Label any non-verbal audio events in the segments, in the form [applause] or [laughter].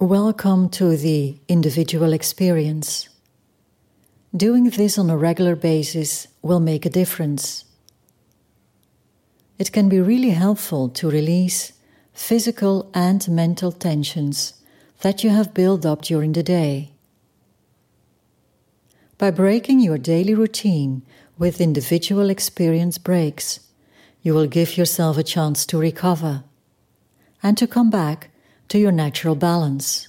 Welcome to the individual experience. Doing this on a regular basis will make a difference. It can be really helpful to release physical and mental tensions that you have built up during the day. By breaking your daily routine with individual experience breaks, you will give yourself a chance to recover and to come back to your natural balance.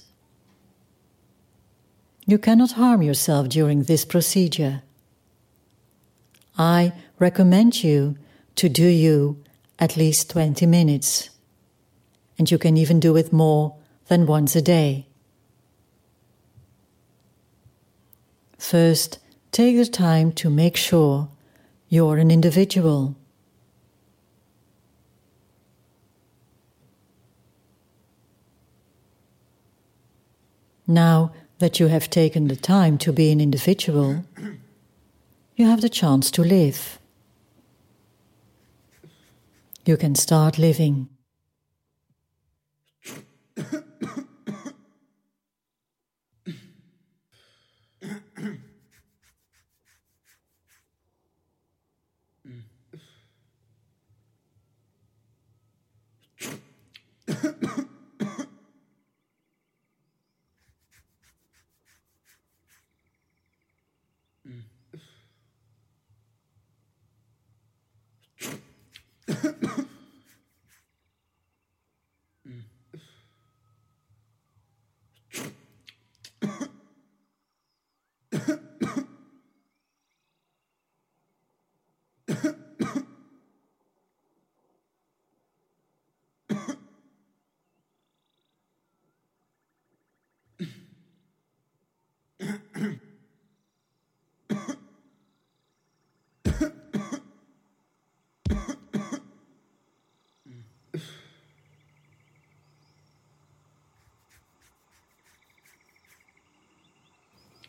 You cannot harm yourself during this procedure. I recommend you to do you at least 20 minutes, and you can even do it more than once a day. First, take the time to make sure you're an individual. Now that you have taken the time to be an individual, you have the chance to live. You can start living.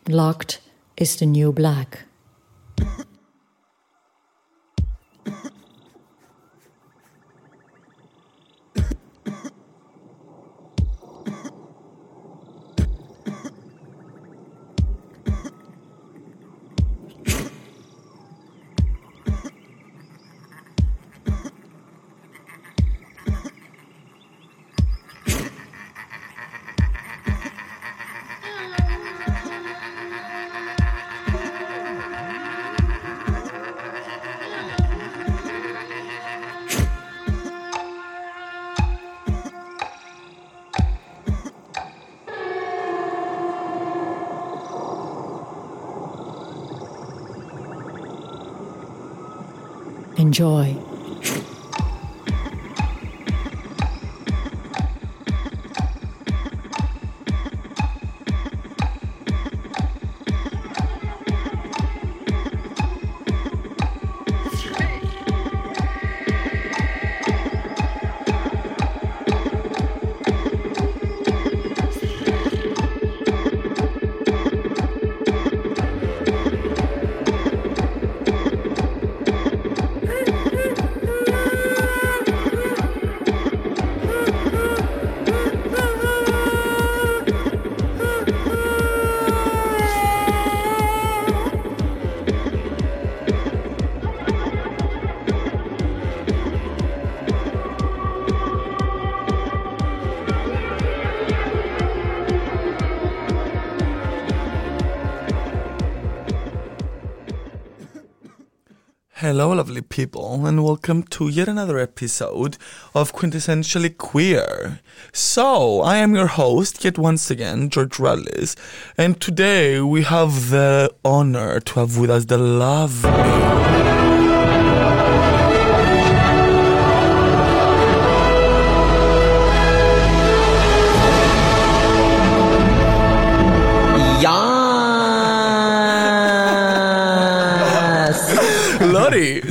Locked is the new black. Hello, lovely people, and welcome to yet another episode of Quintessentially Queer. So, I am your host, yet once again, George Rallis, and today we have the honor to have with us the lovely.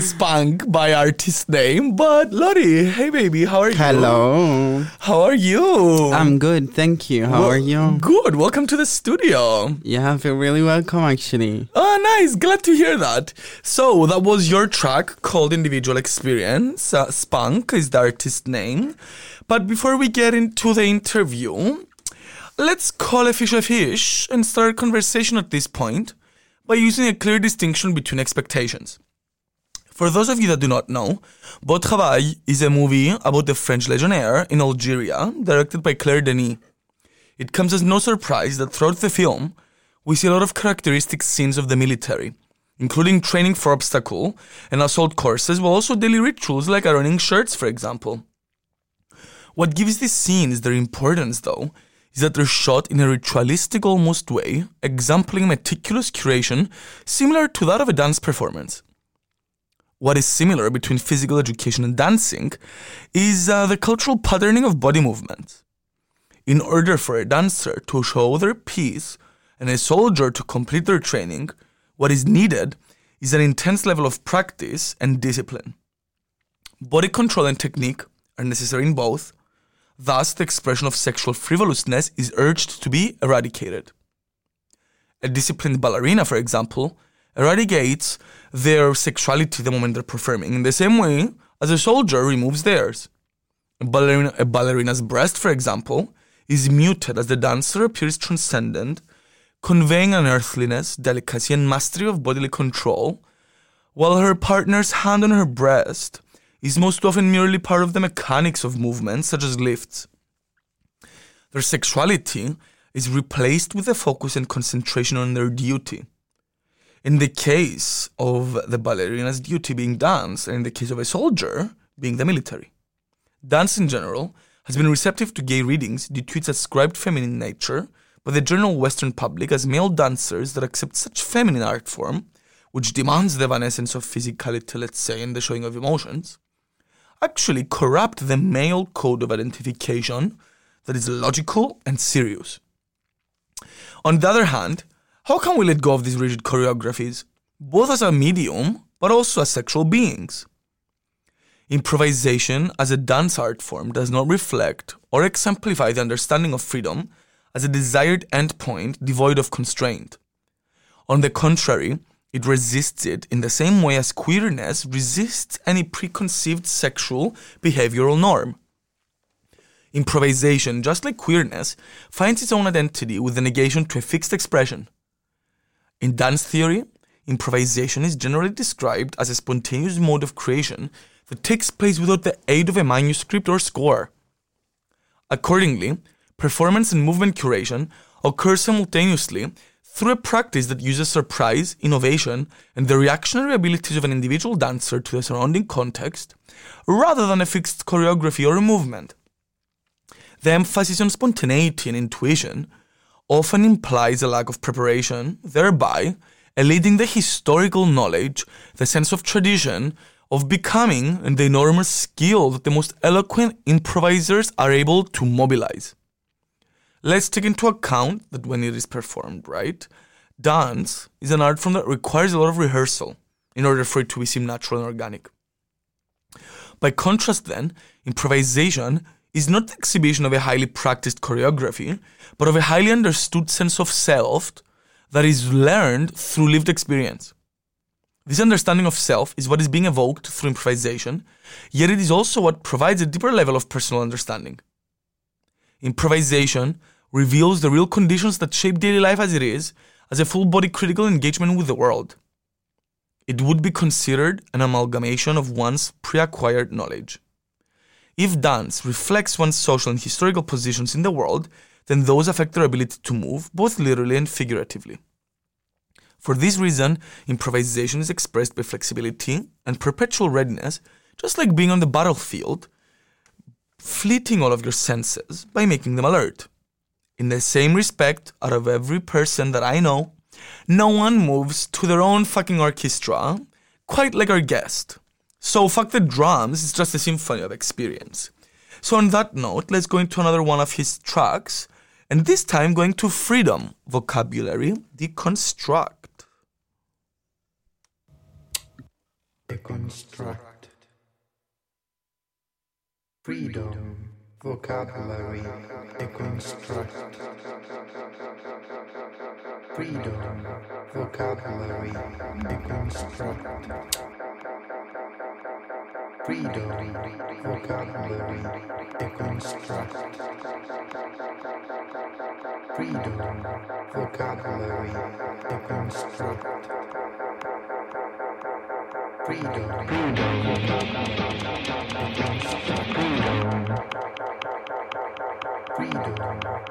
Spunk by artist name, but Lottie, hey baby, how are you? Hello. How are you? I'm good, thank you. How Well, are you? Good. Welcome to the studio. Yeah, I feel really welcome actually. Oh, nice. Glad to hear that. So that was your track called Individual Experience. Uh, Spunk is the artist name. But before we get into the interview, Let's call a fish a fish and start a conversation at this point by using a clear distinction between expectations. For those of you that do not know, Beau Travail is a movie about the French legionnaire in Algeria, directed by Claire Denis. It comes as no surprise that throughout the film, we see a lot of characteristic scenes of the military, including training for obstacle and assault courses, but also daily rituals like ironing shirts, for example. What gives these scenes their importance, though, is that they're shot in a ritualistic almost way, exempling meticulous curation similar to that of a dance performance. What is similar between physical education and dancing is uh, the cultural patterning of body movements. In order for a dancer to show their piece and a soldier to complete their training, what is needed is an intense level of practice and discipline. Body control and technique are necessary in both, thus, the expression of sexual frivolousness is urged to be eradicated. A disciplined ballerina, for example, eradicates their sexuality the moment they're performing, in the same way as a soldier removes theirs. A, ballerina, a ballerina's breast, for example, is muted as the dancer appears transcendent conveying an earthliness, delicacy, and mastery of bodily control, while her partner's hand on her breast is most often merely part of the mechanics of movements, such as lifts. Their sexuality is replaced with a focus and concentration on their duty. In the case of the ballerina's duty being dance, and in the case of a soldier being the military. Dance in general has been receptive to gay readings due to its ascribed feminine nature but the general Western public as male dancers that accept such feminine art form, which demands the evanescence of physicality, let's say, and the showing of emotions, actually corrupt the male code of identification that is logical and serious. On the other hand, how can we let go of these rigid choreographies, both as a medium but also as sexual beings? Improvisation as a dance art form does not reflect or exemplify the understanding of freedom as a desired endpoint devoid of constraint. On the contrary, it resists it in the same way as queerness resists any preconceived sexual behavioral norm. Improvisation, just like queerness, finds its own identity with the negation to a fixed expression. In dance theory, improvisation is generally described as a spontaneous mode of creation that takes place without the aid of a manuscript or score. Accordingly, performance and movement curation occur simultaneously through a practice that uses surprise, innovation, and the reactionary abilities of an individual dancer to the surrounding context, rather than a fixed choreography or a movement. The emphasis on spontaneity and intuition often implies a lack of preparation, thereby eliding the historical knowledge, the sense of tradition, of becoming, and the enormous skill that the most eloquent improvisers are able to mobilize. Let's take into account that when it is performed, right? Dance is an art form that requires a lot of rehearsal in order for it to be seem natural and organic. By contrast, then, improvisation is not the exhibition of a highly practiced choreography, but of a highly understood sense of self that is learned through lived experience. This understanding of self is what is being evoked through improvisation, yet it is also what provides a deeper level of personal understanding. Improvisation reveals the real conditions that shape daily life as it is, as a full body critical engagement with the world. It would be considered an amalgamation of one's pre acquired knowledge. If dance reflects one's social and historical positions in the world, then those affect their ability to move, both literally and figuratively. For this reason, improvisation is expressed by flexibility and perpetual readiness, just like being on the battlefield, fleeting all of your senses by making them alert. In the same respect, out of every person that I know, no one moves to their own fucking orchestra quite like our guest. So fuck the drums, it's just a symphony of experience. So on that note, let's go into another one of his tracks, and this time going to freedom, vocabulary, deconstruct. Deconstruct. Freedom vocabulary deconstruct freedom vocabulary deconstruct freedom vocabulary vocabulary, deconstruct. Freedom, vocabulary, deconstruct, deconstruct. Freedom, vocabulary, deconstruct. Freedom, freedom,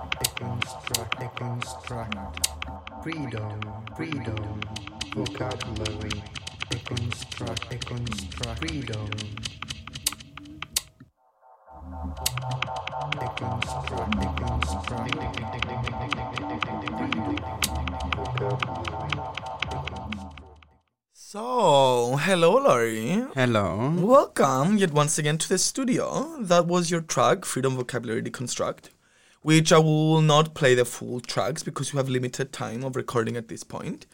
deconstruct, deconstruct. Freedom, freedom, vocabulary, deconstruct, deconstruct. Freedom, vocabulary, deconstruct, deconstruct. Freedom, freedom, vocabulary, deconstruct, deconstruct. Freedom. Deconstruct, deconstruct. So, hello, Laurie. Hello. Welcome yet once again to the studio. That was your track, Freedom Vocabulary Deconstruct, which I will not play the full tracks because you have limited time of recording at this point.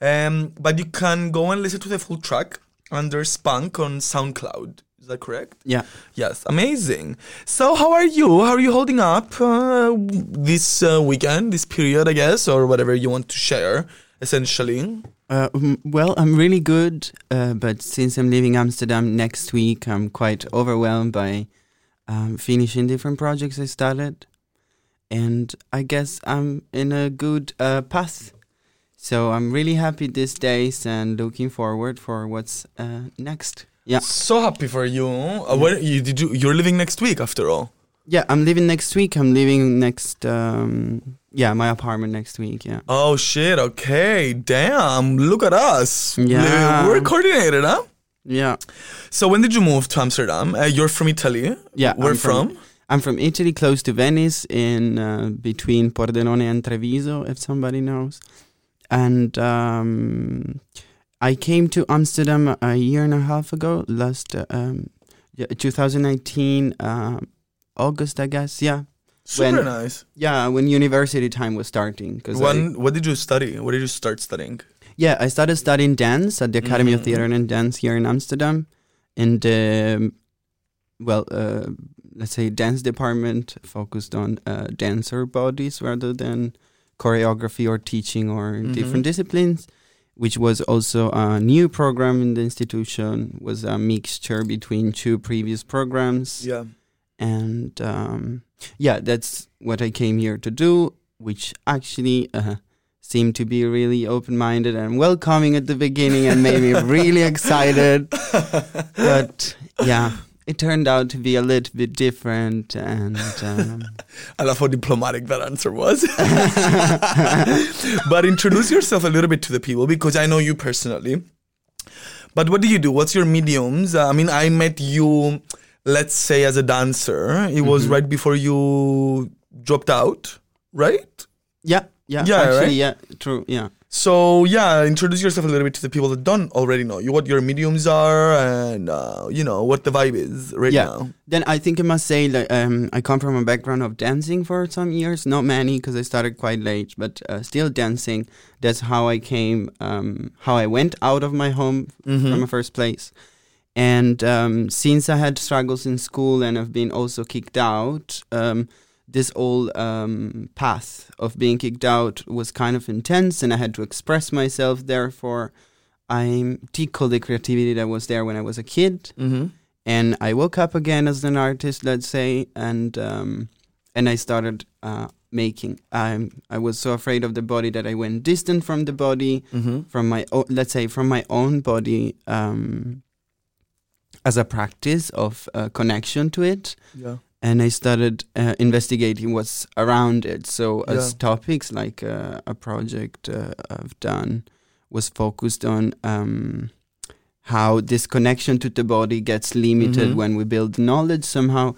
Um, but you can go and listen to the full track under Spunk on SoundCloud. Is that correct? Yeah. Yes, amazing. So, how are you? How are you holding up uh, this uh, weekend, this period, I guess, or whatever you want to share, essentially? Uh, mm, well, I'm really good, uh, but since I'm leaving Amsterdam next week, I'm quite overwhelmed by um, finishing different projects I started, and I guess I'm in a good uh, path. So I'm really happy these days and looking forward for what's uh, next. Yeah, So happy for you. Uh, where you did you? You're leaving next week, after all. yeah. I'm leaving next week. I'm leaving next. Um, yeah, my apartment next week. Yeah. Oh shit! Okay, damn! Look at us. Yeah. we're coordinated, huh? Yeah. So when did you move to Amsterdam? Uh, you're from Italy. Yeah, Where I'm from- from? I'm from Italy, close to Venice, in uh, between Pordenone and Treviso, if somebody knows. And um, I came to Amsterdam a year and a half ago, last uh, um, yeah, 2019 uh, August, I guess. Yeah, Super When- nice. yeah, when university time was starting. Cause I, What did you study? What did you start studying? yeah, I started studying dance at the Academy of Mhm. Theatre and Dance here in Amsterdam, in the um, well, uh, let's say dance department focused on uh, dancer bodies rather than choreography or teaching or Mhm. different disciplines. Which was also a new program in the institution. Was a mixture between two previous programs Yeah. and um, yeah, that's what I came here to do, which actually uh, seemed to be really open-minded and welcoming at the beginning, and made me really [laughs] excited. But yeah, it turned out to be a little bit different, and um, [laughs] I love how diplomatic that answer was. [laughs] but introduce yourself a little bit to the people because I know you personally. But what do you do? What's your mediums? Uh, I mean, I met you, let's say, as a dancer. It was Mhm. right before you dropped out, right? yeah, yeah, Yeah, actually, right? yeah, true, yeah. So yeah, introduce yourself a little bit to the people that don't already know you, what your mediums are, and uh, you know what the vibe is right Yeah. now. Then I think I must say like um, I come from a background of dancing for some years, not many because I started quite late, but uh, still dancing. That's how I came, um, how I went out of my home Mm-hmm. from a first place. And um, since I had struggles in school and I've been also kicked out, um, this whole um, path of being kicked out was kind of intense, and I had to express myself. Therefore, I tickled the creativity that was there when I was a kid Mm-hmm. and I woke up again as an artist, let's say, and um, and I started uh, making. I I was so afraid of the body that I went distant from the body, Mm-hmm. from my o- let's say from my own body, um, as a practice of uh, connection to it, Yeah. And I started uh, investigating what's around it. So as topics like uh, a project uh, I've done was focused on um, how this connection to the body gets limited Mhm. when we build knowledge somehow,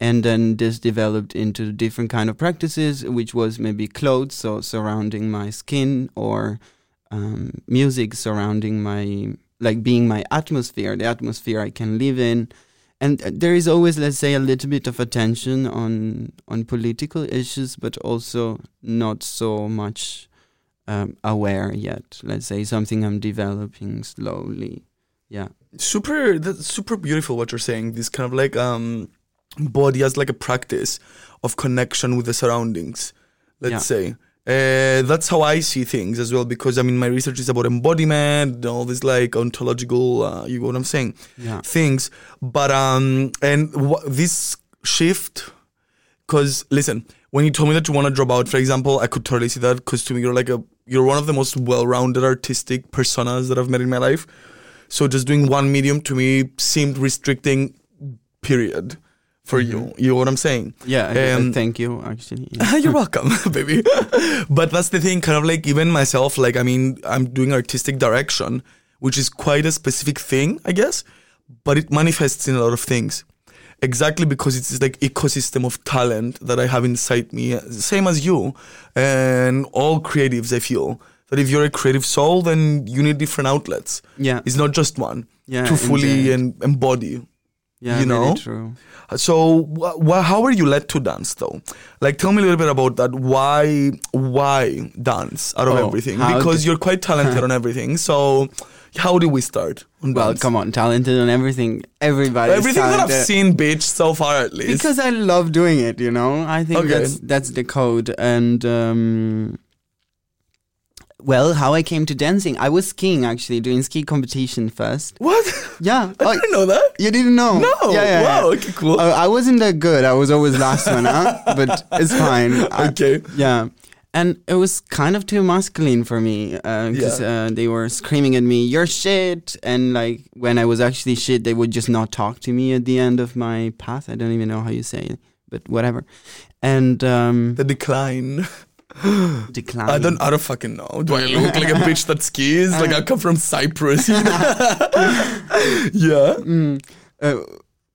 and then this developed into different kind of practices, which was maybe clothes, so surrounding my skin, or um, music surrounding my like being my atmosphere, the atmosphere I can live in and there is always let's say a little bit of attention on on political issues but also not so much um, aware yet. Let's say something I'm developing slowly. Yeah. super that's super beautiful what you're saying this kind of like um body as like a practice of connection with the surroundings let's Yeah. say uh, that's how I see things as well because I mean my research is about embodiment and all this like ontological uh, you know what I'm saying Yeah. things. But um and this shift because listen when you told me that you want to drop out for example i could totally see that because to me you're like a you're one of the most well-rounded artistic personas that i've met in my life. So just doing one medium to me seemed restricting period for you you know what i'm saying Yeah. Um, thank you. Actually. Yeah. [laughs] you're [laughs] welcome, [laughs] baby. but that's the thing, kind of like even myself, like I mean, I'm doing artistic direction, which is quite a specific thing, I guess, but it manifests in a lot of things. Exactly because it's like ecosystem of talent that I have inside me, same as you, and all creatives. I feel that if you're a creative soul, then you need different outlets. Yeah. It's not just one Yeah, to fully en- embody. Yeah. you know? True. So, wh- wh- how were you led to dance, though? Like, tell me a little bit about that. Why, why dance out of Oh, everything? Because you're quite talented [laughs] on everything. So, how did we start? On Well, come on, talented on everything. Everybody. Everything that I've seen, bitch, so far at least. because I love doing it. You know, I think Okay. that's that's the code. And um, well, how I came to dancing, I was skiing actually, doing ski competition first. what? Yeah. [laughs] I Oh, didn't know that. you didn't know? No. Yeah, yeah, wow. yeah. Okay. Cool. Uh, I wasn't that good. I was always last one, huh? [laughs] But it's fine. I- okay. yeah. And it was kind of too masculine for me because Yeah. uh, they were screaming at me, "You're shit!" And like when I was actually shit, they would just not talk to me at the end of my path. I don't even know how you say it, but whatever. And um, The decline. [laughs] [gasps] decline. I don't. I don't fucking know. Do I look like a [laughs] bitch that skis? Like I come from Cyprus. you [laughs] know? yeah. Mm, uh,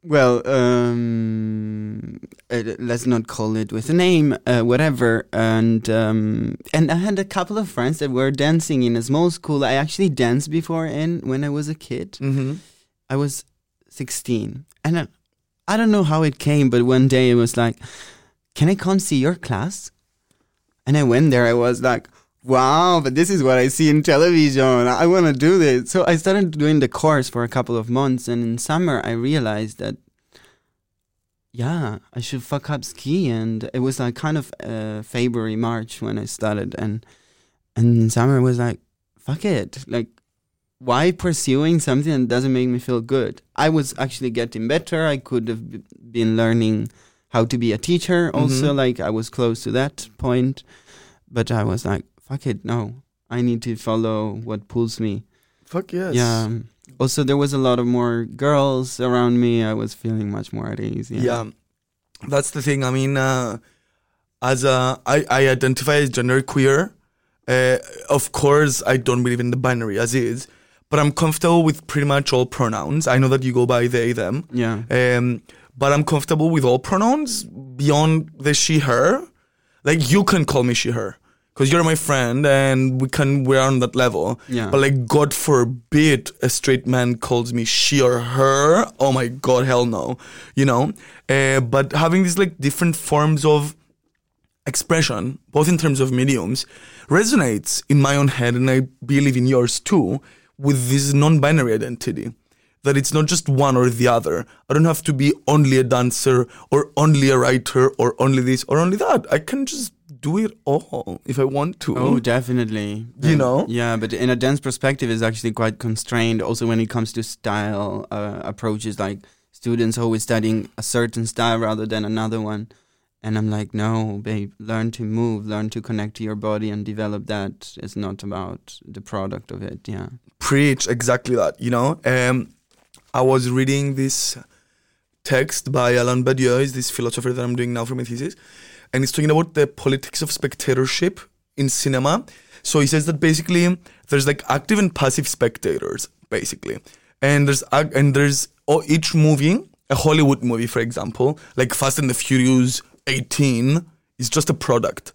well, um, uh, let's not call it with a name, uh, whatever. And um, and I had a couple of friends that were dancing in a small school. I actually danced before in when I was a kid. Mm-hmm. I was 16, and I, I don't know how it came, but one day it was like, "Can I come see your class?" And I went there. I was like, "Wow!" But this is what I see in television. I want to do this. So I started doing the course for a couple of months, and in summer I realized that, yeah, I should fuck up ski, and it was like kind of uh, February, March when I started, and and in summer it was like, fuck it, like why pursuing something that doesn't make me feel good? I was actually getting better. I could have been learning how to be a teacher also. Mhm. Like I was close to that point, but I was like, fuck it, no. I need to follow what pulls me. Fuck yes. Yeah. Also, there was a lot of more girls around me. I was feeling much more at ease. Yeah. yeah that's the thing i mean uh, as a I, I identify as gender queer uh, of course i don't believe in the binary as is but i'm comfortable with pretty much all pronouns i know that you go by they them Yeah. um, but i'm comfortable with all pronouns beyond the she her. Like you can call me she her because you're my friend and we can we're on that level. Yeah. but like god forbid a straight man calls me she or her oh my god hell no you know? Uh, but having these like different forms of expression both in terms of mediums resonates in my own head and i believe in yours too with this non-binary identity that it's not just one or the other i don't have to be only a dancer or only a writer or only this or only that i can just do it all if i want to Oh, definitely. You Um, know? Yeah, but in a dance perspective, is actually quite constrained. Also, when it comes to style uh, approaches, like students always studying a certain style rather than another one. And I'm like, no, babe, learn to move, learn to connect to your body and develop that. It's not about the product of it. Yeah. preach exactly that you know um i was reading this text by alain badiou is this philosopher that i'm doing now for my thesis and he's talking about the politics of spectatorship in cinema so he says that basically there's like active and passive spectators basically and there's and there's oh, each movie a hollywood movie for example like fast and the furious 18 is just a product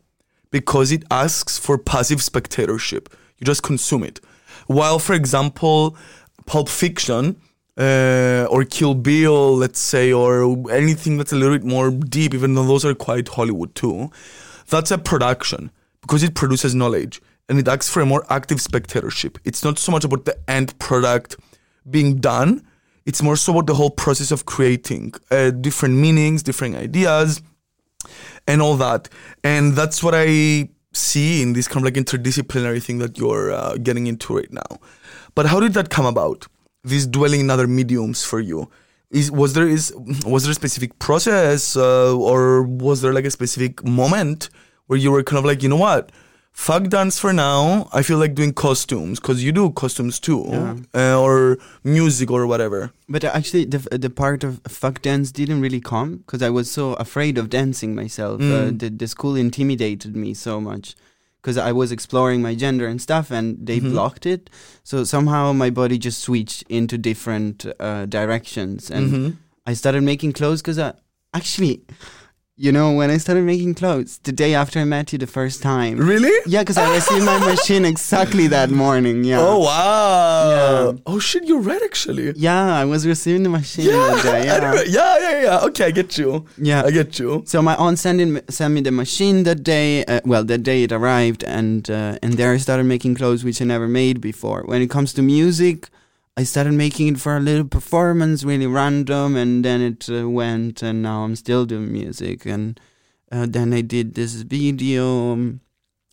because it asks for passive spectatorship. You just consume it. While, for example, Pulp Fiction uh, or Kill Bill, let's say, or anything that's a little bit more deep, even though those are quite Hollywood too, that's a production because it produces knowledge. and it asks for a more active spectatorship. It's not so much about the end product being done. It's more so about the whole process of creating uh, different meanings, different ideas, and all that. And that's what I see in this kind of like interdisciplinary thing that you're uh, getting into right now. But how did that come about? This dwelling in other mediums for you. Is was there is was there a specific process uh, or was there like a specific moment where you were kind of like you know what fuck dance for now I feel like doing costumes because you do costumes too uh, or music or whatever But actually, the the part of fuck dance didn't really come because I was so afraid of dancing myself. Uh, Mm. the the school intimidated me so much because I was exploring my gender and stuff, and they Mhm. blocked it. So somehow my body just switched into different uh, directions, and Mhm. I started making clothes because I actually. You know, when I started making clothes, the day after I met you the first time. really Yeah, because I received my machine exactly that morning. Yeah. oh wow Yeah. oh shit you're right actually Yeah, I was receiving the machine yeah that day. [laughs] Yeah. yeah yeah yeah okay I get you yeah. I get you So my aunt sent, in, sent me the machine that day. Uh, well, that day it arrived, and uh, and there I started making clothes which I never made before. When it comes to music, I started making it for a little performance, really random, and then it uh, went, and now I'm still doing music. And uh, then I did this video, um,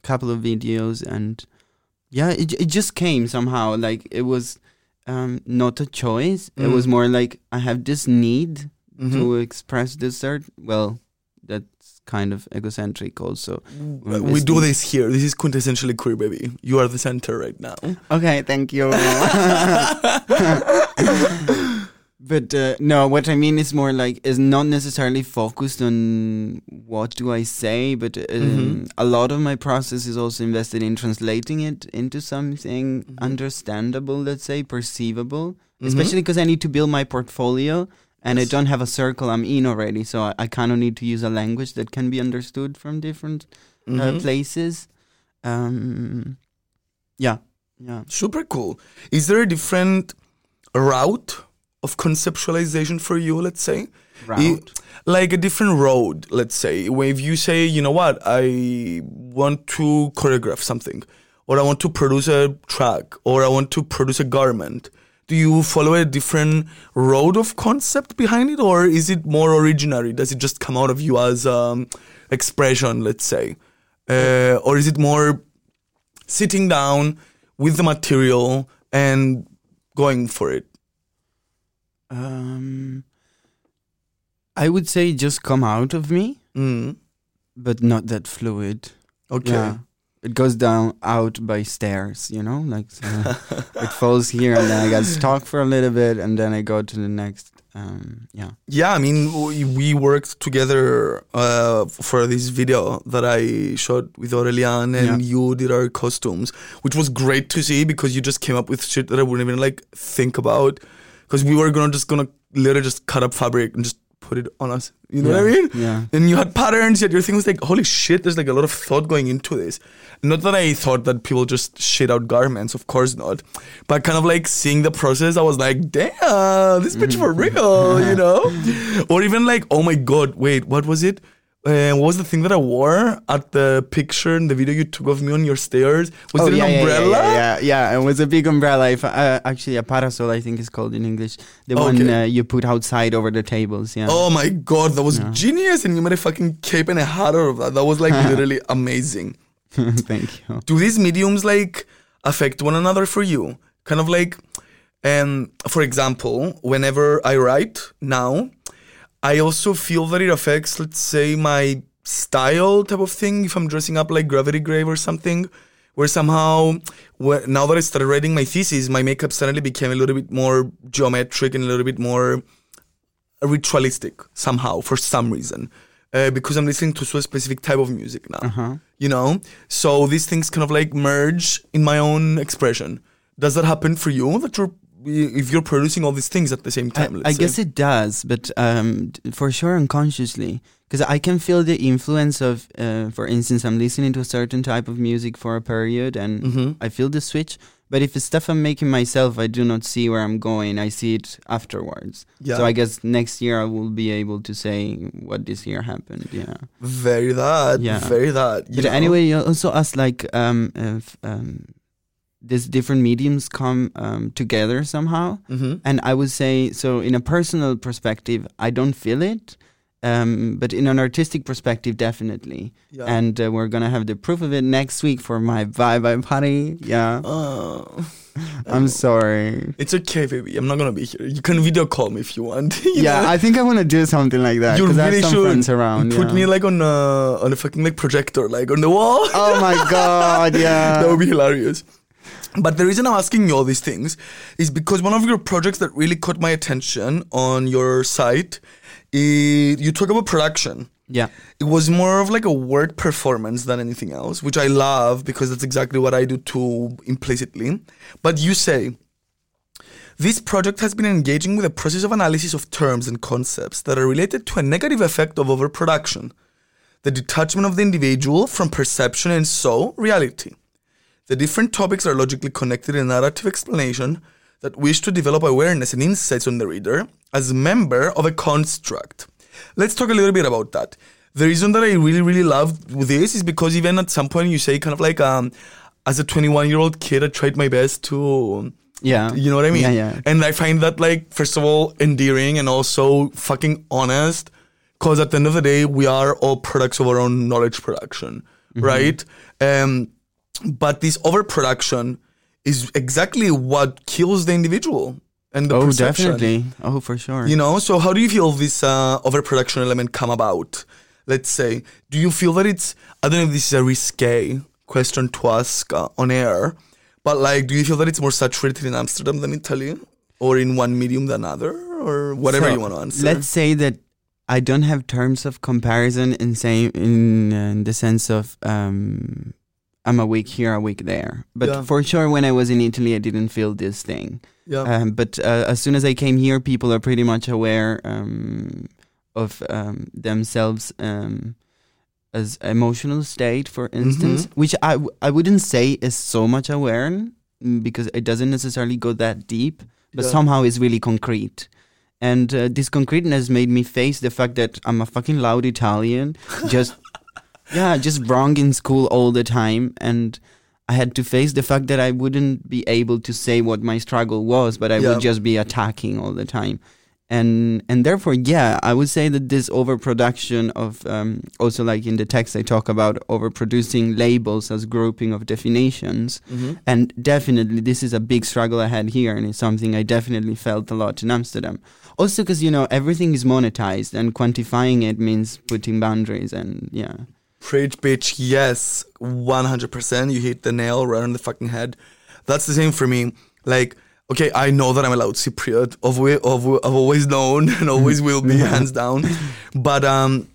couple of videos, and yeah, it it just came somehow. Like it was um, not a choice. It was Mm. more like I have this need Mhm. to express this art. Well, kind of egocentric also. Uh, we do this here. This is quintessentially queer, baby. You are the center right now. Okay, thank you. [laughs] but uh, no, what I mean is more like is not necessarily focused on what do I say, but um, Mhm. a lot of my process is also invested in translating it into something Mhm. understandable, let's say, perceivable. Mhm. Especially because I need to build my portfolio. And Yes. I don't have a circle I'm in already, so I, I kind of need to use a language that can be understood from different uh, Mhm. places. Um, yeah, yeah. Super cool. Is there a different route of conceptualization for you, let's say? Route. Like a different road, let's say. Where if you say, you know what, I want to choreograph something, or I want to produce a track, or I want to produce a garment. Do you follow a different road of concept behind it, or is it more originary? Does it just come out of you as um, expression, let's say? Uh, or is it more sitting down with the material and going for it? Um, I would say just come out of me, Mm. but not that fluid. Okay. Yeah. It goes down out by stairs, you know, like so [laughs] it falls here, and then I got stuck for a little bit, and then I go to the next. Um, yeah. Yeah, I mean, we, we worked together uh, for this video that I shot with Aurelian, and Yeah. you did our costumes, which was great to see because you just came up with shit that I wouldn't even like think about. Because we were gonna just gonna literally just cut up fabric and just put it on us. You know what I mean? Yeah. And you had patterns, yet your thing was like, holy shit, there's like a lot of thought going into this. Not that I thought that people just shit out garments, of course not. But kind of like seeing the process, I was like, damn, this bitch for mm-hmm. real, you [laughs] know? Or even like, oh my god, wait, what was it? Uh, what was the thing that I wore at the picture in the video you took of me on your stairs? Was it an Oh, yeah, yeah, umbrella? Yeah, yeah, yeah, yeah. It was a big umbrella. If, uh, actually, a parasol, I think is called in English. The one uh, you put outside over the tables. Yeah. Oh my god, that was Yeah. genius, and you made a fucking cape and a hat out of that. That was like literally [laughs] amazing. [laughs] Thank you. do these mediums like affect one another for you kind of like um for example whenever i write now i also feel that it affects let's say my style type of thing if i'm dressing up like gravity grave or something where somehow now that i started writing my thesis my makeup suddenly became a little bit more geometric and a little bit more ritualistic somehow for some reason uh, because i'm listening to so specific type of music now Uh-huh. you know so these things kind of like merge in my own expression does that happen for you that you're if you're producing all these things at the same I, time. I guess it does, but um, d- for sure unconsciously, because I can feel the influence of, uh, for instance, I'm listening to a certain type of music for a period, and mm-hmm. I feel the switch. But if it's stuff I'm making myself, I do not see where I'm going. I see it afterwards. Yeah. So I guess next year I will be able to say what this year happened. Yeah. very that. Yeah. Very that. But know? anyway, you also asked like um, if um, these different mediums come um, together somehow. Mhm. And I would say, so in a personal perspective, I don't feel it. Um, but in an artistic perspective, definitely. Yeah. And uh, we're going to have the proof of it next week for my Bye Bye party. Yeah. Oh, [laughs] I'm sorry. it's okay, baby. I'm not gonna be here. You can video call me if you want. [laughs] you Yeah, know? I think I want to do something like that. You really some should. friends around. Put yeah. me like on a on a fucking like projector, like on the wall. Oh my [laughs] god, yeah. that would be hilarious. But the reason I'm asking you all these things is because one of your projects that really caught my attention on your site, is you talk about production. yeah. It was more of like a word performance than anything else, which I love because that's exactly what I do too implicitly. But you say, this project has been engaging with a process of analysis of terms and concepts that are related to a negative effect of overproduction, the detachment of the individual from perception and so reality. The different topics are logically connected in a narrative explanation that wish to develop awareness and insights on the reader as a member of a construct. Let's talk a little bit about that. The reason that I really, really love this is because even at some point you say kind of like, um, as a 21 year old kid, I tried my best to Yeah. you know what I mean? Yeah, yeah. And I find that like first of all endearing and also fucking honest, because at the end of the day we are all products of our own knowledge production, Mm-hmm. right? Um, but this overproduction is exactly what kills the individual and the Oh, perception. definitely. Oh, for sure. You know, so how do you feel this uh, overproduction element come about? Let's say, do you feel that it's? I don't know if this is a risque question to ask uh, on air, but like, do you feel that it's more saturated in Amsterdam than Italy, or in one medium than other, or whatever So, you want to answer? Let's say that I don't have terms of comparison in say in, uh, in the sense of um, I'm a week here, a week there. But Yeah. for sure, when I was in Italy, I didn't feel this thing. yeah, Um, but uh, as soon as I came here, people are pretty much aware um, of um, themselves um, as emotional state, for instance, which I, w- I wouldn't say is so much aware mm, because it doesn't necessarily go that deep, but Yeah. somehow it's really concrete. And uh, this concreteness made me face the fact that I'm a fucking loud Italian, just [laughs] yeah, just wrong in school all the time, and I had to face the fact that I wouldn't be able to say what my struggle was, but I Yeah. would just be attacking all the time. And and therefore, yeah, I would say that this overproduction of um, also like in the text I talk about overproducing labels as grouping of definitions, Mhm. and definitely this is a big struggle I had here, and it's something I definitely felt a lot in Amsterdam. Also, because you know everything is monetized, and quantifying it means putting boundaries, and yeah. Preach, bitch. Yes, one hundred percent. You hit the nail right on the fucking head. That's the same for me. Like, okay, I know that I'm a loud Cypriot. Of we, of I've always known [laughs] and always will be, hands down. But um,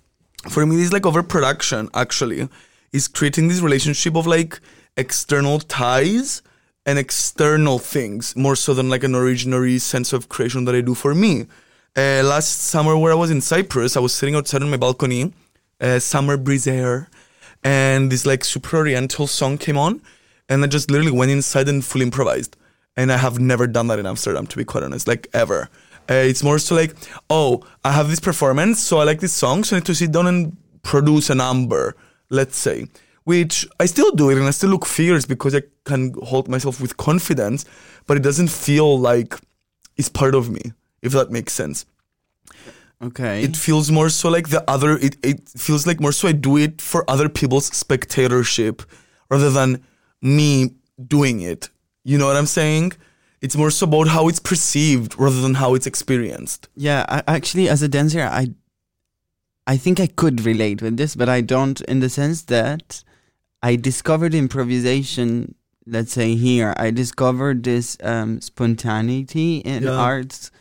for me, this like overproduction actually is creating this relationship of like external ties and external things more so than like an originary sense of creation that I do for me. Uh, last summer, where I was in Cyprus, I was sitting outside on my balcony, uh, summer breeze air, and this like super oriental song came on, and I just literally went inside and fully improvised. And I have never done that in Amsterdam, to be quite honest, like ever. Uh, it's more so like, oh, I have this performance, so I like this song, so I need to sit down and produce a number, let's say. Which I still do it and I still look fierce because I can hold myself with confidence, but it doesn't feel like it's part of me, if that makes sense Okay. it feels more so like the other it, it feels like more so i do it for other people's spectatorship rather than me doing it you know what i'm saying it's more so about how it's perceived rather than how it's experienced Yeah, I, actually, as a dancer, I, I think I could relate with this, but I don't, in the sense that I discovered improvisation. Let's say here, I discovered this um, spontaneity in Yeah. arts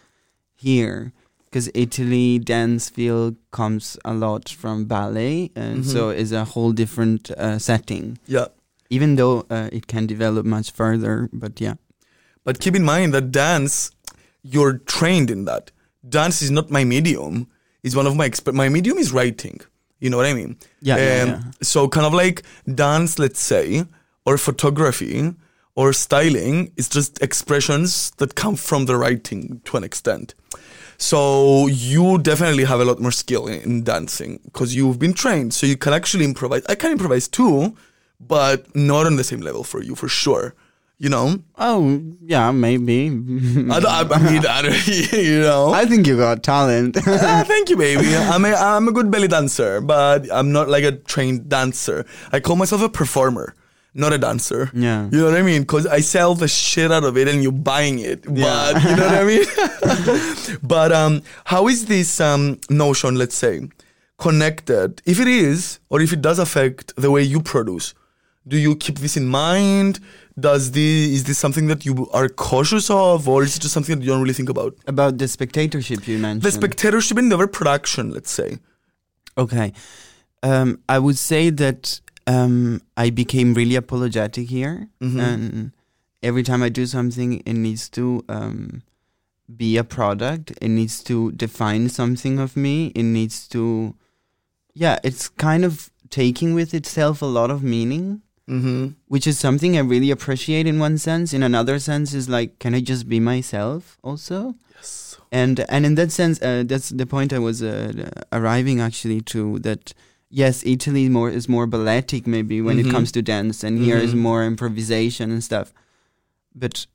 here, because Italy dance feel comes a lot from ballet, and Mhm. so is a whole different uh, setting. yeah Even though uh, it can develop much further, but yeah. But keep in mind that dance, you're trained in that. Dance is not my medium. It's one of my exp- my medium is writing. You know what I mean? Yeah, yeah, Um, yeah. So kind of like dance, let's say, or photography or styling is just expressions that come from the writing to an extent. So you definitely have a lot more skill in, in dancing because you've been trained. So you can actually improvise. I can improvise too, but not on the same level for you for sure. You know, Oh, yeah, maybe. I, I, I mean, I [laughs] you know. I think you got talent. [laughs] Ah, thank you, baby. I'm a, I'm a good belly dancer, but I'm not like a trained dancer. I call myself a performer, not a dancer. Yeah. You know what I mean? Because I sell the shit out of it and you're buying it. Yeah. But you know what I mean? [laughs] but um, how is this um, notion, let's say, connected? If it is, or if it does affect the way you produce, do you keep this in mind? Does this is this something that you are cautious of, or is it just something that you don't really think about? About the spectatorship you mentioned. The spectatorship in the overproduction, let's say. Okay. Um, I would say that um, I became really apologetic here. Mhm. And every time I do something, it needs to um, be a product. It needs to define something of me. It needs to, yeah, it's kind of taking with itself a lot of meaning, Mm-hmm. which is something I really appreciate in one sense. In another sense, is like, can I just be myself also? Yes. and and in that sense uh, that's the point i was uh, arriving actually to that yes italy more is more balletic maybe when Mhm. it comes to dance and here is Mhm. more improvisation and stuff but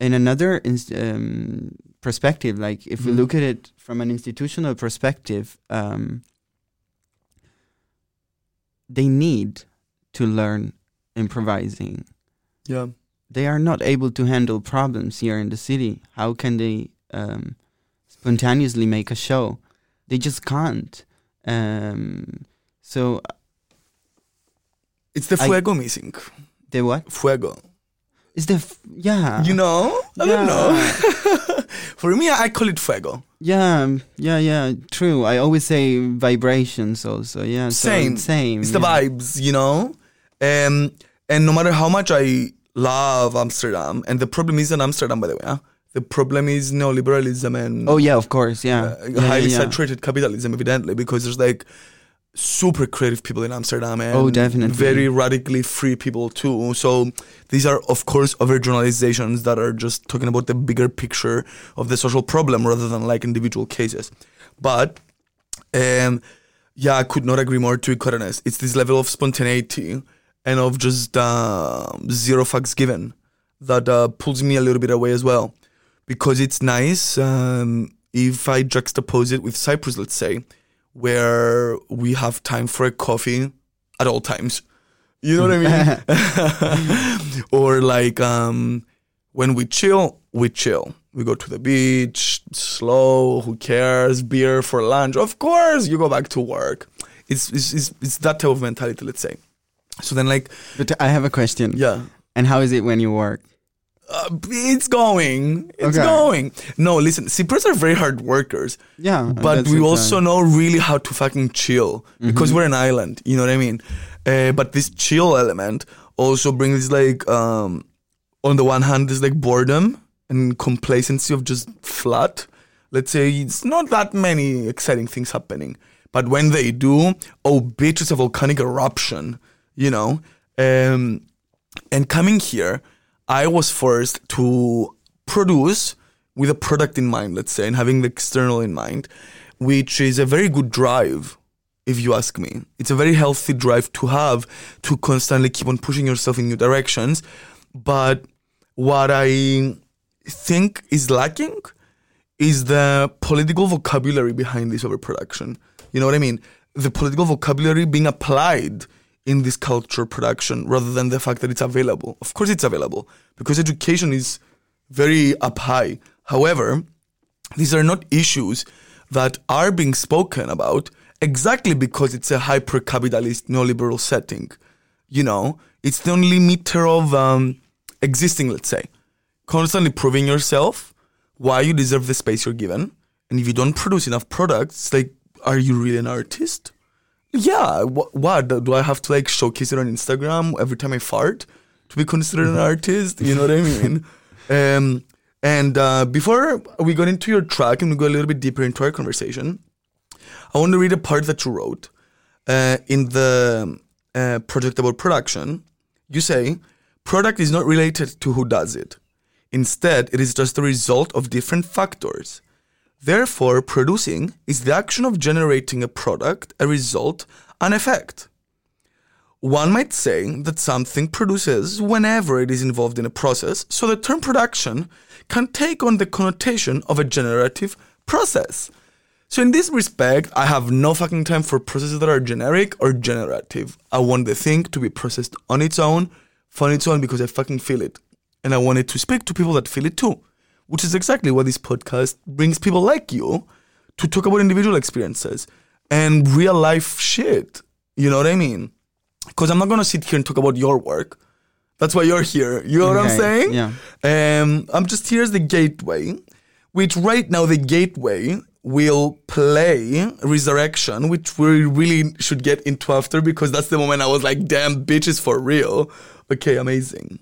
in another ins- um, perspective like if we Mhm. look at it from an institutional perspective um, they need to learn improvising Yeah. they are not able to handle problems here in the city. How can they um, spontaneously make a show? They just can't. Um, so It's the I- fuego missing. the what Fuego. is the f- yeah You know? I don't know. [laughs] For me, I call it fuego. yeah um, yeah yeah true. I always say vibrations also. Yeah, so Same. it's same. It's the vibes, you know? Um, and no matter how much I love Amsterdam, and the problem isn't Amsterdam, by the way, huh? the problem is neoliberalism and Oh yeah, of course. Yeah, uh, Yeah, yeah, highly yeah. saturated capitalism, evidently, because there's like super creative people in Amsterdam and Oh, definitely. very radically free people too. So these are, of course, overgeneralizations that are just talking about the bigger picture of the social problem rather than like individual cases. But um, yeah, I could not agree more. To be it's this level of spontaneity and of just uh, zero fucks given that uh, pulls me a little bit away as well, because it's nice um, if I juxtapose it with Cyprus, let's say, where we have time for a coffee at all times. You know what I mean? [laughs] [laughs] or like um, when we chill, we chill. We go to the beach, slow. Who cares? Beer for lunch. Of course, you go back to work. It's it's it's, it's that type of mentality. Let's say. So then, like, But I have a question. yeah, And how is it when you work? Uh, it's going. It's Okay. going. No, listen, Cypriots are very hard workers. Yeah, but we also know really how to fucking chill because we're an island you know what i mean uh, but this chill element also brings like um on the one hand is like boredom and complacency of just flat let's say it's not that many exciting things happening but when they do oh bitch it's a volcanic eruption you know um and coming here i was forced to produce with a product in mind, let's say, and having the external in mind, which is a very good drive, if you ask me. It's a very healthy drive to have to constantly keep on pushing yourself in new directions. But what I think is lacking is the political vocabulary behind this overproduction. You know what I mean? The political vocabulary being applied in this culture production rather than the fact that it's available. Of course, it's available because education is very up high. However, these are not issues that are being spoken about exactly because it's a hyper capitalist neoliberal setting. You know, it's the only meter of um, existing, let's say. Constantly proving yourself why you deserve the space you're given. And if you don't produce enough products, like, are you really an artist? Yeah, wh- what? Do I have to like showcase it on Instagram every time I fart to be considered an artist? You know what I [laughs] mean? Um, and uh, before we got into your track and we go a little bit deeper into our conversation, I want to read a part that you wrote uh, in the uh, project about production. You say, product is not related to who does it. Instead, it is just the result of different factors. Therefore, producing is the action of generating a product, a result, an effect. One might say that something produces whenever it is involved in a process, so the term production can take on the connotation of a generative process. So, in this respect, I have no fucking time for processes that are generic or generative. I want the thing to be processed on its own, for its own, because I fucking feel it. And I want it to speak to people that feel it too, which is exactly what this podcast brings people like you to talk about individual experiences and real life shit. You know what I mean? Because I'm not gonna sit here and talk about your work. That's why you're here. You know what I'm saying? yeah. Um, I'm just here as the gateway, which right now the gateway will play Resurrection, which we really should get into after because that's the moment I was like, damn, bitch is for real. Okay, amazing.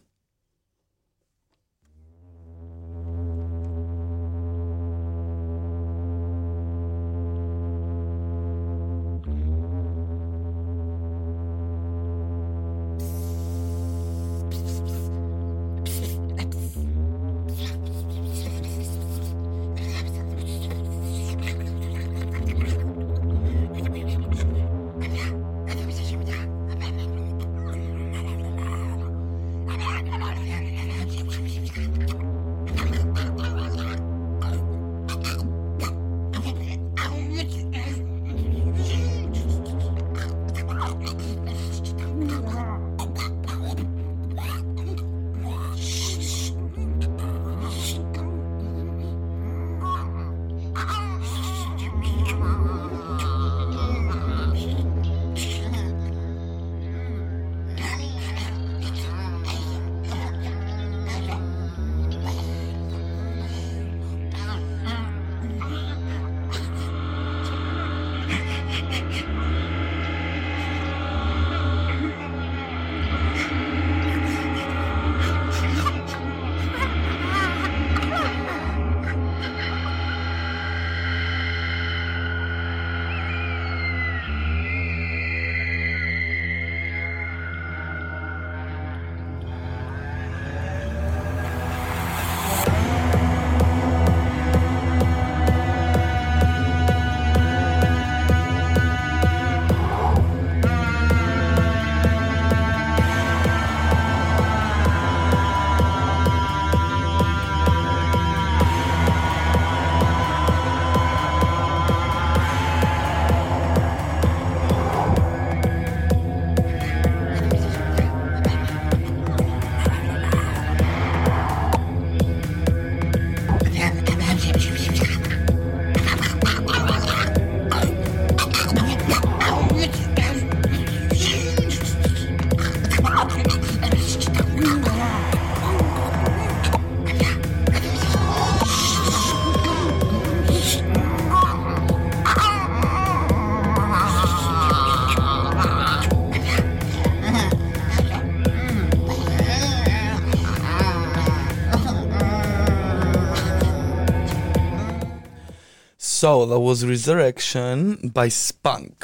So that was Resurrection by Spunk.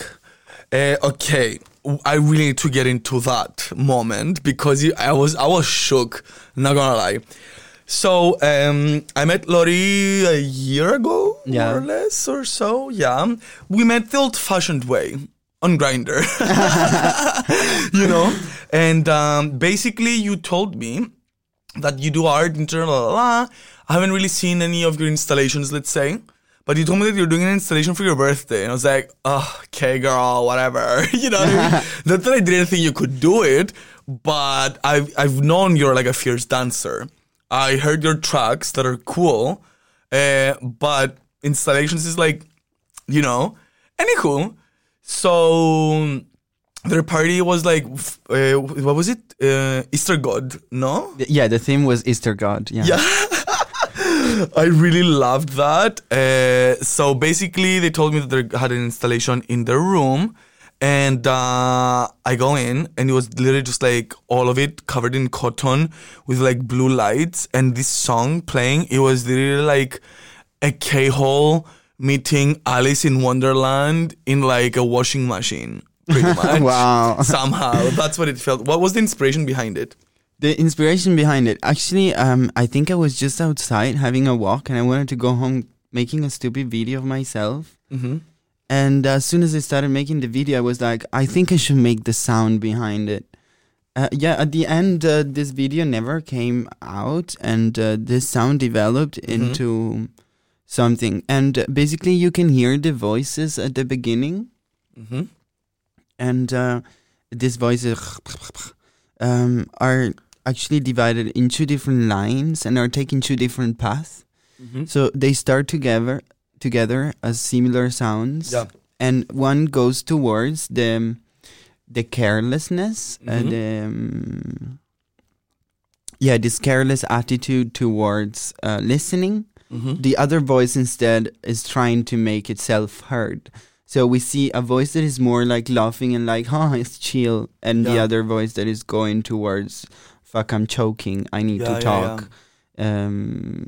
Uh, okay, I really need to get into that moment because I was I was shook. Not gonna lie. So um, I met Lori a year ago, Yeah. more or less, or so. Yeah, we met the old-fashioned way on Grindr. [laughs] [laughs] you know, and um, basically you told me that you do art internal. La, la, la. I haven't really seen any of your installations, let's say. But you told me that you're doing an installation for your birthday. And I was like, oh, okay, girl, whatever. [laughs] you know what I mean? Not that I didn't think you could do it, but I've, I've known you're like a fierce dancer. I heard your tracks that are cool, uh, but installations is like, you know. Anywho, so their party was like, uh, what was it? Uh, Easter God, no? Yeah, the theme was Easter God. Yeah. Yeah. [laughs] [laughs] I really loved that. Uh, so basically, they told me that they had an installation in their room, And uh, I go in, and it was literally just like all of it covered in cotton with like blue lights, and this song playing. It was literally like a K hole meeting Alice in Wonderland in like a washing machine, pretty [laughs] much. Wow. Somehow, that's what it felt. What was the inspiration behind it? The inspiration behind it, actually, um, I think I was just outside having a walk, and I wanted to go home making a stupid video of myself. Mm-hmm. And as soon as I started making the video, I was like, I think I should make the sound behind it. Uh, yeah, at the end, uh, this video never came out, and uh, this sound developed into something. And uh, basically, you can hear the voices at the beginning, Mm-hmm. and uh, these voices um, are actually divided in two different lines and are taking two different paths. Mm-hmm. So they start together together as similar sounds, Yeah. and one goes towards the the carelessness, uh, Mhm. the um, yeah, this careless attitude towards uh, listening. Mm-hmm. The other voice instead is trying to make itself heard. So we see a voice that is more like laughing and like, [laughs] "Oh, it's chill," and the other voice that is going towards, "Fuck, I'm choking. I need Yeah, to yeah, talk." Um,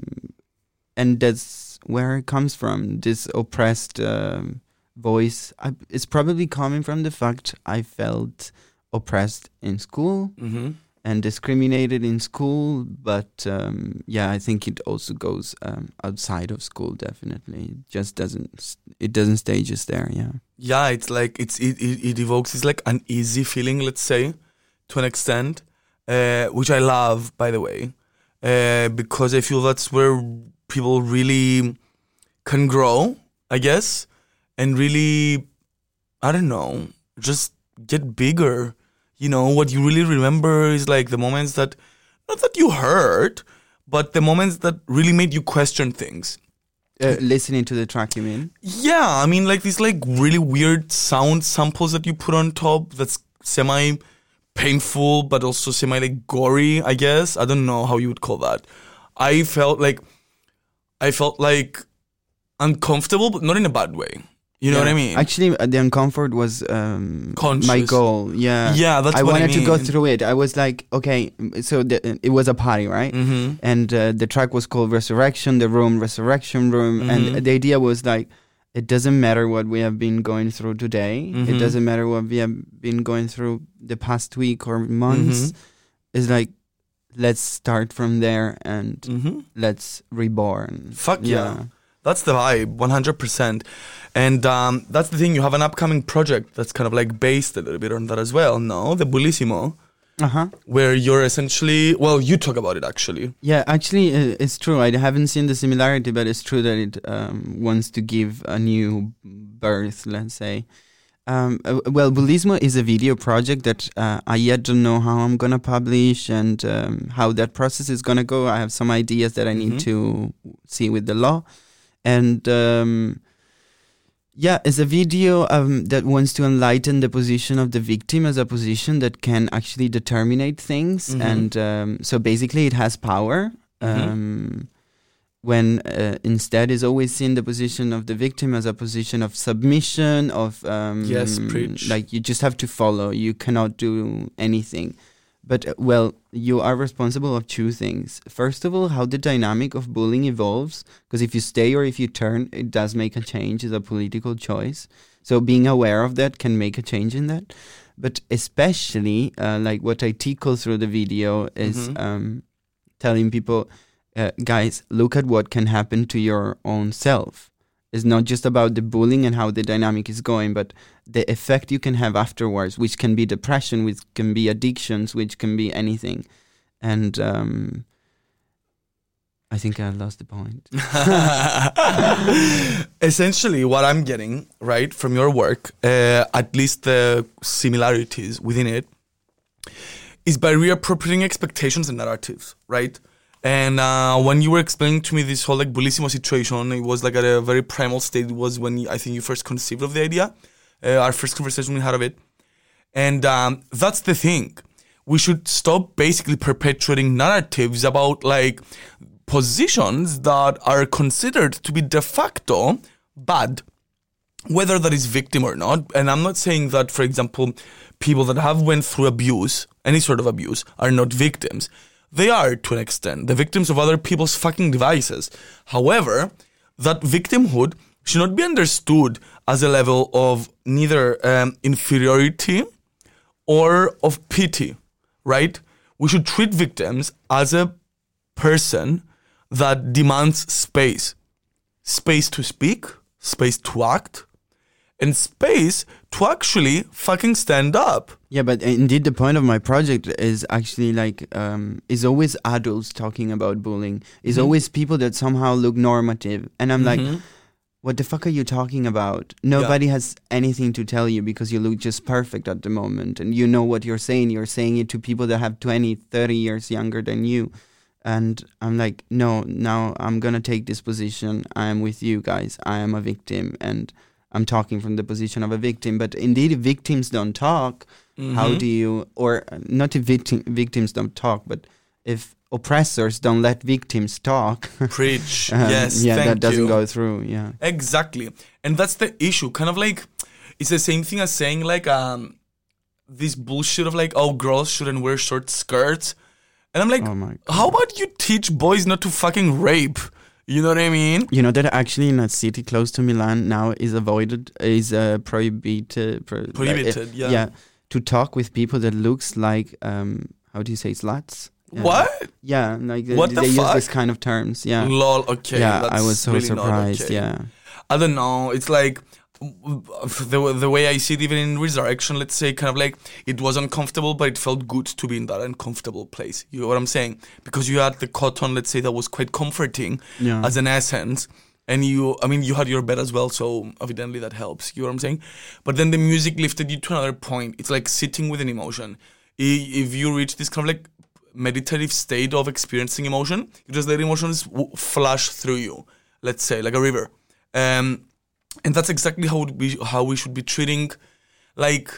and that's where it comes from. This oppressed um, voice. I, it's probably coming from the fact I felt oppressed in school Mm-hmm. and discriminated in school. But um, yeah, I think it also goes um, outside of school. Definitely, it just doesn't it doesn't stay just there. Yeah. Yeah, it's like it's it, it, it evokes it's like an easy feeling, let's say, to an extent, uh, which I love, by the way, uh, because I feel that's where people really can grow, I guess, and really, I don't know, just get bigger. You know, what you really remember is like the moments that, not that you heard, but the moments that really made you question things. Uh, listening to the track, you mean? Yeah, I mean, like these like really weird sound samples that you put on top. That's semi painful, but also semi like gory. I guess I don't know how you would call that. I felt like I felt like uncomfortable, but not in a bad way. You know what I mean? Actually, uh, the uncomfort was um, my goal. Yeah. yeah, that's I wanted I to go through it. I was like, okay, so the, it was a party, right? Mm-hmm. And uh, the track was called Resurrection, the room, Resurrection Room. Mhm. And the idea was like, it doesn't matter what we have been going through today. It Mhm. doesn't matter what we have been going through the past week or months. Mhm. It's like, let's start from there and Mm-hmm. let's reborn. Fuck yeah. That's the vibe, 100%. And um, that's the thing, you have an upcoming project that's kind of like based a little bit on that as well, no? The Bullissimo, Uh huh. where you're essentially, well, you talk about it actually. Yeah, actually, uh, it's true. I haven't seen the similarity, but it's true that it um, wants to give a new birth, let's say. Um, uh, well, Bullismo is a video project that uh, I yet don't know how I'm gonna publish and um, how that process is gonna go. I have some ideas that I need Mhm. to see with the law, and um, yeah, it's a video um, that wants to enlighten the position of the victim as a position that can actually determine things, Mhm. and um, so basically it has power. Mhm. Um, when uh, instead is always seen the position of the victim as a position of submission of um, Yes, preach. like you just have to follow you cannot do anything but uh, well you are responsible of two things first of all how the dynamic of bullying evolves because if you stay or if you turn it does make a change it's a political choice so being aware of that can make a change in that but especially uh, like what i tickle through the video is Mhm. um, telling people uh, guys, look at what can happen to your own self. It's not just about the bullying and how the dynamic is going, but the effect you can have afterwards, which can be depression, which can be addictions, which can be anything. And um, I think I lost the point. [laughs] Essentially, what I'm getting right from your work, uh, at least the similarities within it, is by reappropriating expectations and narratives, right? And uh, when you were explaining to me this whole like Bullissimo situation, it was like at a very primal state. It was when I think you first conceived of the idea, uh, our first conversation we had of it, and um, that's the thing. We should stop basically perpetuating narratives about like positions that are considered to be de facto bad. whether that is victim or not. And I'm not saying that, for example, people that have went through abuse, any sort of abuse, are not victims. They are to an extent the victims of other people's fucking devices. However, that victimhood should not be understood as a level of neither um, inferiority or of pity, right? We should treat victims as a person that demands space space to speak, space to act, and space to actually fucking stand up. Yeah, but indeed, the point of my project is actually like um, is always adults talking about bullying. Is Mhm. always people that somehow look normative, and I'm like, Mhm. what the fuck are you talking about? Nobody has anything to tell you because you look just perfect at the moment, and you know what you're saying. You're saying it to people that have 20, 30 years younger than you. And I'm like, no, now I'm gonna take this position. I am with you guys. I am a victim, and I'm talking from the position of a victim. But indeed, if victims don't talk, how Mhm. do you, or uh, not if victim, victims don't talk, but if oppressors don't let victims talk, preach? [laughs] um, yes, yeah, that doesn't you. go through. Yeah, Exactly. And that's the issue. Kind of like it's the same thing as saying like um this bullshit of like, oh girls shouldn't wear short skirts. And I'm like, oh how about you teach boys not to fucking rape? You know what I mean? You know that actually in a city close to Milan now is avoided, is uh, prohibited. Pro, Prohibited, uh, yeah. yeah, to talk with people that looks like um, how do you say sluts? Yeah. What? Yeah, like they, the they use this kind of terms. Yeah, Lol, okay. yeah, that's I was so really surprised. okay. Yeah, I don't know. It's like the the way I see it, even in Resurrection, let's say, kind of like it was uncomfortable, but it felt good to be in that uncomfortable place. You know what I'm saying? Because you had the cotton, let's say, that was quite comforting yeah. as an essence. And you, I mean, you had your bed as well, so evidently that helps. You know what I'm saying? But then the music lifted you to another point. It's like sitting with an emotion. If you reach this kind of like meditative state of experiencing emotion, you just let emotions flash through you. Let's say like a river, um, and that's exactly how we how we should be treating, like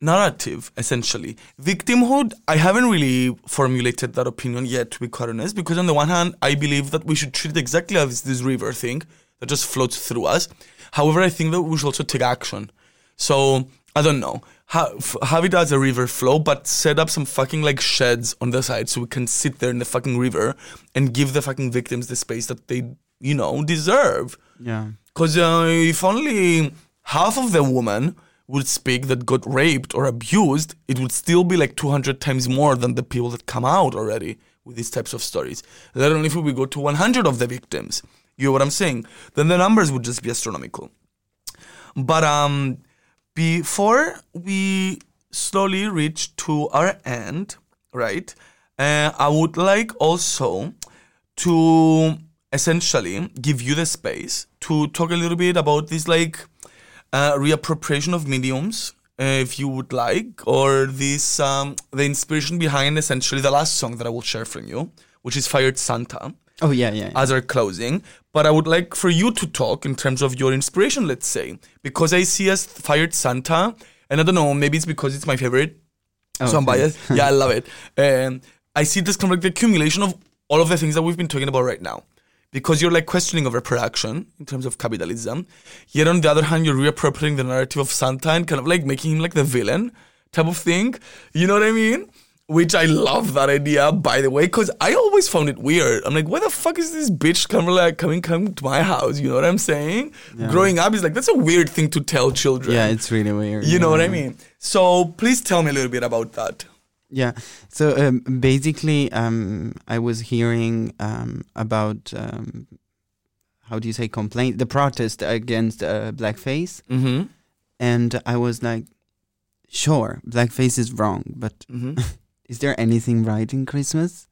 narrative essentially. Victimhood i haven't really formulated that opinion yet to be quite honest because on the one hand i believe that we should treat it exactly as this river thing that just floats through us. However i think that we should also take action. So i don't know. Have, have it as a river flow but set up some fucking like sheds on the side so we can sit there in the fucking river and give the fucking victims the space that they you know deserve. Yeah. Because uh, if only half of the women would speak that got raped or abused, it would still be like 200 times more than the people that come out already with these types of stories. Let alone if we go to 100 of the victims. You know what I'm saying? Then the numbers would just be astronomical. But um, before we slowly reach to our end, right? Uh, I would like also to essentially give you the space to talk a little bit about this like uh, reappropriation of mediums uh, if you would like or this um, the inspiration behind essentially the last song that i will share from you which is fired santa Oh yeah, yeah. yeah. as our closing but i would like for you to talk in terms of your inspiration let's say because i see as fired santa and i don't know maybe it's because it's my favorite Oh, so I'm biased. yeah, I love it. [laughs] Um, I see this kind of like the accumulation of all of the things that we've been talking about right now. Because you're like questioning over production in terms of capitalism. Yet on the other hand, you're reappropriating the narrative of Santa and kind of like making him like the villain type of thing. You know what I mean? Which I love that idea, by the way, because I always found it weird. I'm like, why the fuck is this bitch kind of like coming coming to my house? You know what I'm saying? Yeah. Growing up is like that's a weird thing to tell children. Yeah, it's really weird. you know what I mean? So please tell me a little bit about that. Yeah. So um, basically, um, I was hearing um, about um, how do you say complaint the protest against uh, blackface, Mm-hmm. and I was like, sure, blackface is wrong, but Mm-hmm. [laughs] is there anything right in Christmas?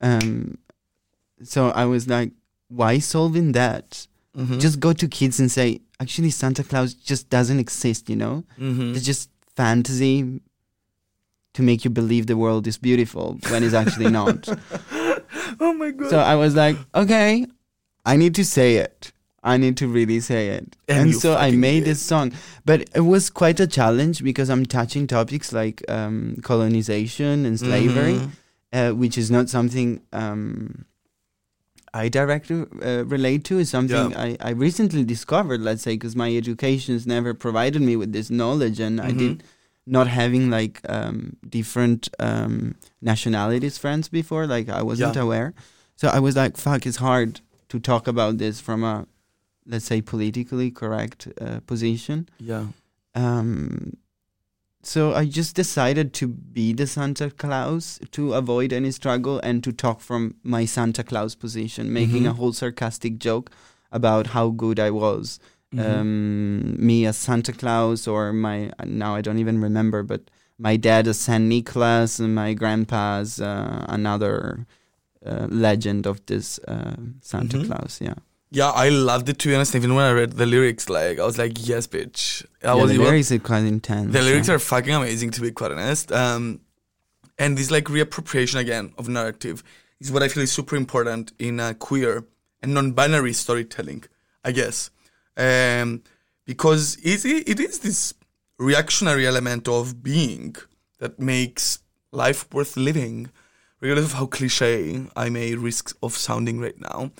Um, so I was like, why solving that? Mm-hmm. Just go to kids and say, actually, Santa Claus just doesn't exist. You know, mm-hmm. it's just fantasy to make you believe the world is beautiful when it's actually not. [laughs] oh my god. so I was like, okay, I need to say it. I need to really say it. And And, so I made did. this song. But it was quite a challenge because I'm touching topics like um, colonization and slavery, Mhm. uh, which is not something um, I directly uh, relate to is something Yeah. I, I recently discovered, let's say, because my education's never provided me with this knowledge and I Mhm. did not having like um, different um, nationalities friends before, like I wasn't Yeah. aware. So I was like, fuck, it's hard to talk about this from a, let's say, politically correct uh, position. Yeah. Um, so I just decided to be the Santa Claus to avoid any struggle and to talk from my Santa Claus position, making a Mhm. whole sarcastic joke about how good I was. Mhm. Um, me as Santa Claus, or my now I don't even remember, but my dad as Saint Nicholas, and my grandpa as uh, another uh, legend of this uh, Santa Mhm. Claus. Yeah, Yeah, I loved it to be honest. Even when I read the lyrics, like I was like, yes, bitch. I yeah was the even- lyrics are quite intense. The lyrics yeah. are fucking amazing, to be quite honest. Um, and this like reappropriation again of narrative is what I feel is super important in uh, queer and non-binary storytelling, I guess, um, because it, it is this reactionary element of being that makes life worth living, regardless of how cliche I may risk of sounding right now.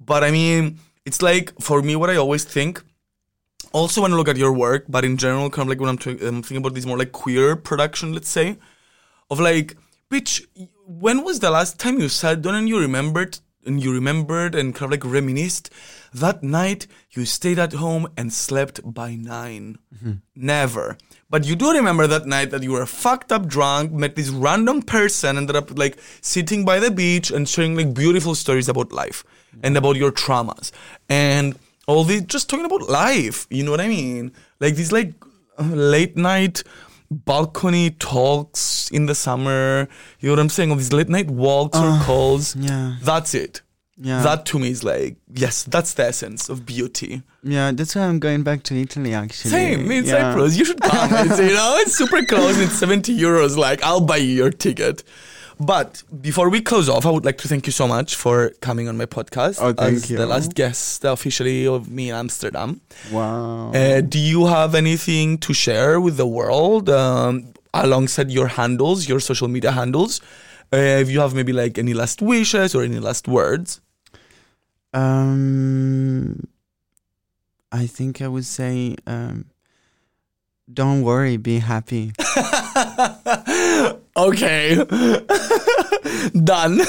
But I mean, it's like for me, what I always think also when I look at your work, but in general, kind of like when I'm, t- I'm thinking about this more like queer production, let's say, of like, bitch, when was the last time you sat down and you remembered and you remembered and kind of like reminisced that night you stayed at home and slept by 9 mm-hmm. Never. But you do remember that night that you were fucked up drunk, met this random person, ended up like sitting by the beach and sharing like beautiful stories about life and about your traumas. And all this just talking about life, you know what I mean? Like these like late night balcony talks in the summer, you know what I'm saying? Of these late night walks or ah, calls. yeah. That's it. Yeah. That to me is like, yes, that's the essence of beauty. Yeah, that's why I'm going back to Italy actually. Same, in yeah. Cyprus. You should come. It's, you know, it's super close. It's 70 euros. Like, I'll buy you your ticket. But before we close off, I would like to thank you so much for coming on my podcast Oh, as you. the last guest officially of me in Amsterdam. Wow. Uh, do you have anything to share with the world um, alongside your handles, your social media handles? Uh, if you have maybe like any last wishes or any last words. Um, I think I would say, um, don't worry, be happy. [laughs] okay. [laughs] Done.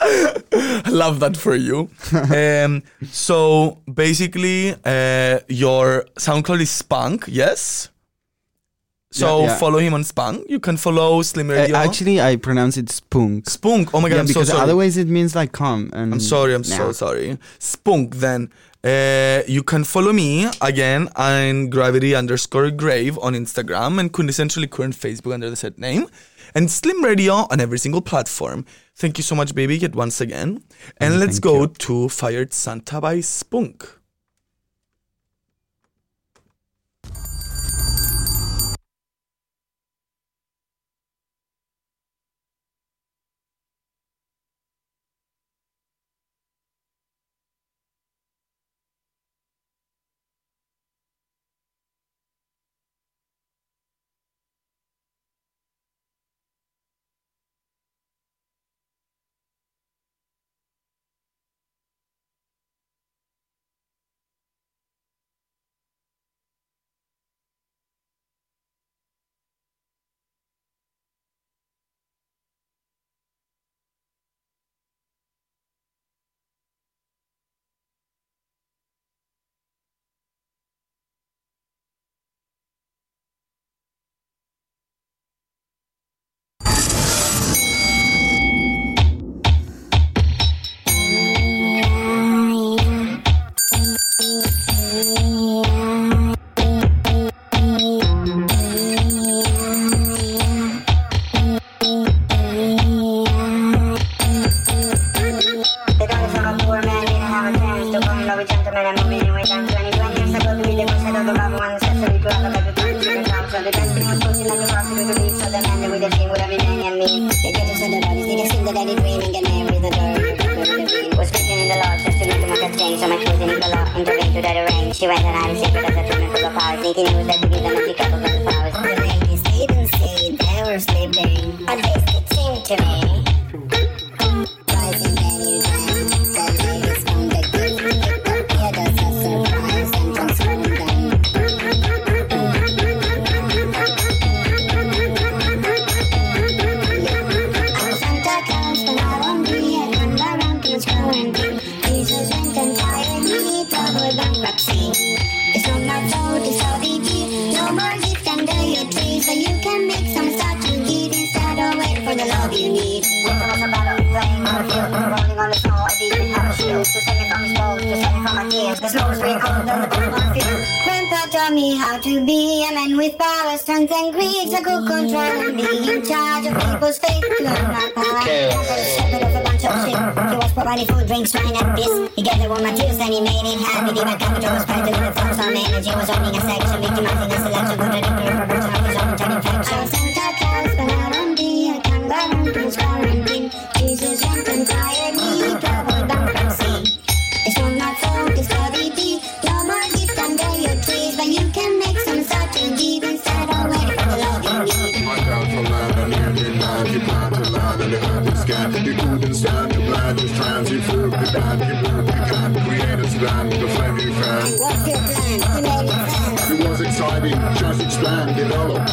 I [laughs] love that for you. [laughs] um, so basically, uh, your SoundCloud is Spunk, yes? So Yeah, yeah. follow him on Spunk. You can follow Slim Uh, Radio. actually, I pronounce it spunk. Spunk. Oh my god, yeah, I'm so because sorry. otherwise it means like come. And I'm sorry, I'm so sorry. Spunk then. Uh, you can follow me again on gravity underscore grave on Instagram and quintessentially current Facebook under the said name. And Slim Radio on every single platform. Thank you so much, baby, yet once again. And Mm, let's go you. to Fired Santa by Spunk.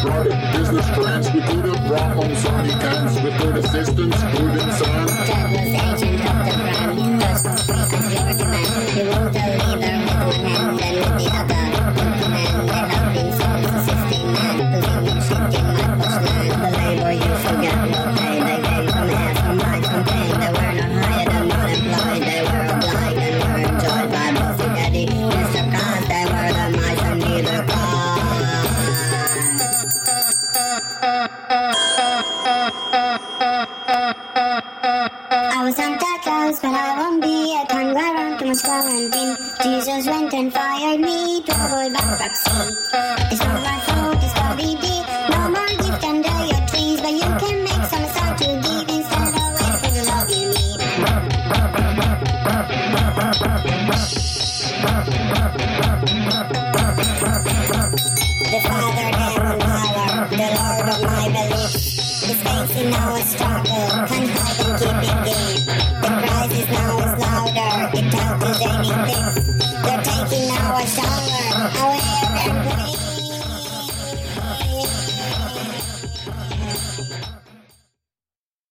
Product business trends, we could have brought home so many times with good assistance, good and sound. Capitalization of the brand, just profit driven demand. You want the leader with one hand, then with the other. Implement the lovely